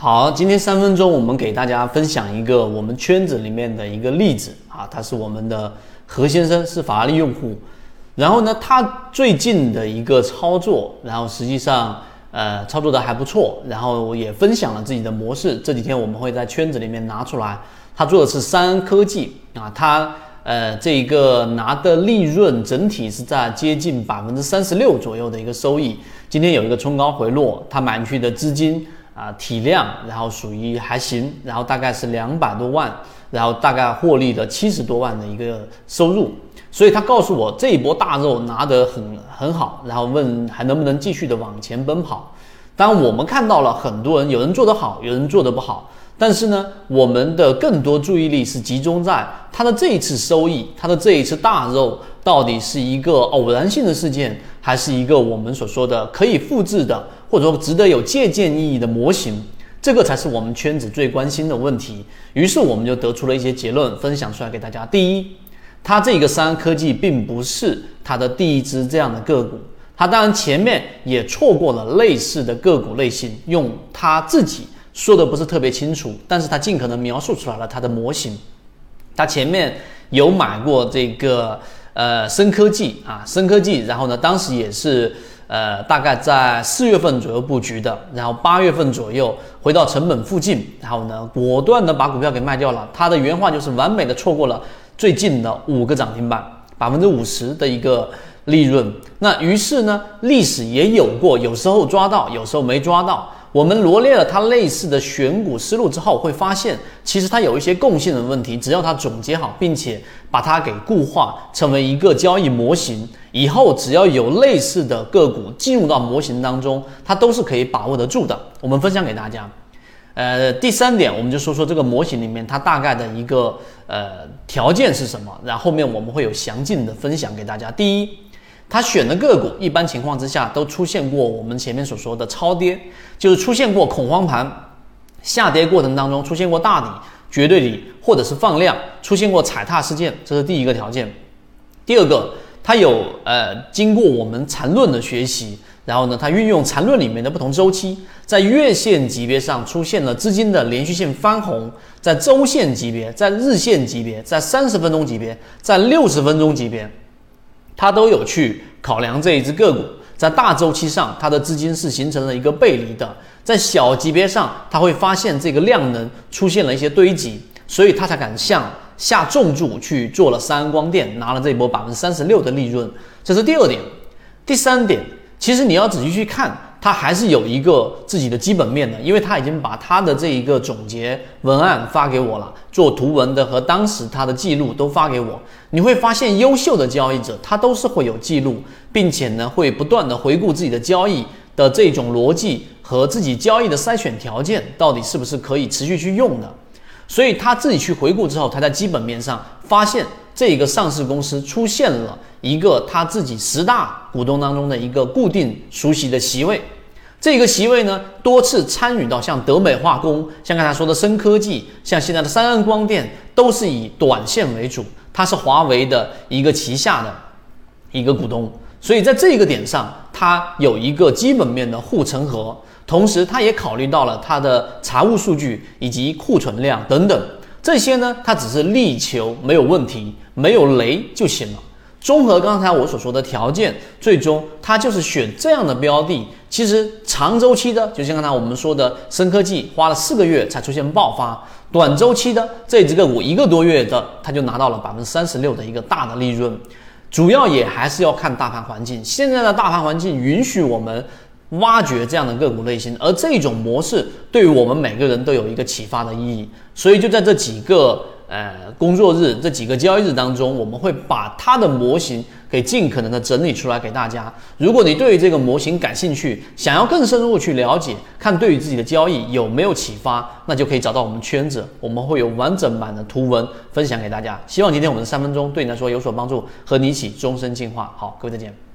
好，今天三分钟，我们给大家分享一个我们圈子里面的一个例子啊，他是我们的何先生，是法拉利用户。然后呢，他最近的一个操作，然后实际上呃操作的还不错，然后我也分享了自己的模式。这几天我们会在圈子里面拿出来。他做的是三安科技啊，他呃这一个拿的利润整体是在接近百分之三十六左右的一个收益。今天有一个冲高回落，他买进去的资金。啊，体量，然后属于还行，然后大概是两百多万，然后大概获利了七十多万的一个收入，所以他告诉我这一波大肉拿得很很好，然后问还能不能继续的往前奔跑。当然，我们看到了很多人，有人做得好，有人做得不好，但是呢，我们的更多注意力是集中在他的这一次收益，他的这一次大肉到底是一个偶然性的事件，还是一个我们所说的可以复制的。或者说值得有借鉴意义的模型，这个才是我们圈子最关心的问题。于是我们就得出了一些结论，分享出来给大家。第一，它这个三安科技并不是它的第一只这样的个股，它当然前面也错过了类似的个股类型，用它自己说的不是特别清楚，但是它尽可能描述出来了它的模型。它前面有买过这个呃深科技啊，深科技，然后呢，当时也是。呃，大概在四月份左右布局的，然后八月份左右回到成本附近，然后呢，果断的把股票给卖掉了。他的原话就是完美的错过了最近的五个涨停板，百分之五十的一个利润。那于是呢，历史也有过，有时候抓到，有时候没抓到。我们罗列了它类似的选股思路之后，会发现其实它有一些共性的问题。只要它总结好，并且把它给固化成为一个交易模型，以后只要有类似的个股进入到模型当中，它都是可以把握得住的。我们分享给大家。呃，第三点，我们就说说这个模型里面它大概的一个呃条件是什么，然后后面我们会有详尽的分享给大家。第一。他选的个股，一般情况之下都出现过我们前面所说的超跌，就是出现过恐慌盘下跌过程当中出现过大底、绝对底，或者是放量，出现过踩踏事件，这是第一个条件。第二个，它有呃经过我们缠论的学习，然后呢，它运用缠论里面的不同周期，在月线级别上出现了资金的连续性翻红，在周线级别、在日线级别、在三十分钟级别、在六十分钟级别。他都有去考量这一只个股，在大周期上，它的资金是形成了一个背离的；在小级别上，他会发现这个量能出现了一些堆积，所以他才敢向下重注去做了三安光电，拿了这波百分之三十六的利润。这是第二点，第三点，其实你要仔细去看。他还是有一个自己的基本面的，因为他已经把他的这一个总结文案发给我了，做图文的和当时他的记录都发给我。你会发现，优秀的交易者他都是会有记录，并且呢会不断的回顾自己的交易的这种逻辑和自己交易的筛选条件到底是不是可以持续去用的。所以他自己去回顾之后，他在基本面上发现这个上市公司出现了一个他自己十大股东当中的一个固定熟悉的席位，这个席位呢多次参与到像德美化工、像刚才说的深科技、像现在的三安光电，都是以短线为主，它是华为的一个旗下的一个股东，所以在这个点上，它有一个基本面的护城河。同时，他也考虑到了他的财务数据以及库存量等等这些呢，他只是力求没有问题、没有雷就行了。综合刚才我所说的条件，最终他就是选这样的标的。其实长周期的，就像刚才我们说的深科技，花了四个月才出现爆发；短周期的这只个股一个多月的，他就拿到了百分之三十六的一个大的利润。主要也还是要看大盘环境，现在的大盘环境允许我们。挖掘这样的个股类型，而这种模式对于我们每个人都有一个启发的意义。所以就在这几个呃工作日、这几个交易日当中，我们会把它的模型给尽可能的整理出来给大家。如果你对于这个模型感兴趣，想要更深入去了解，看对于自己的交易有没有启发，那就可以找到我们圈子，我们会有完整版的图文分享给大家。希望今天我们的三分钟对你来说有所帮助，和你一起终身进化。好，各位再见。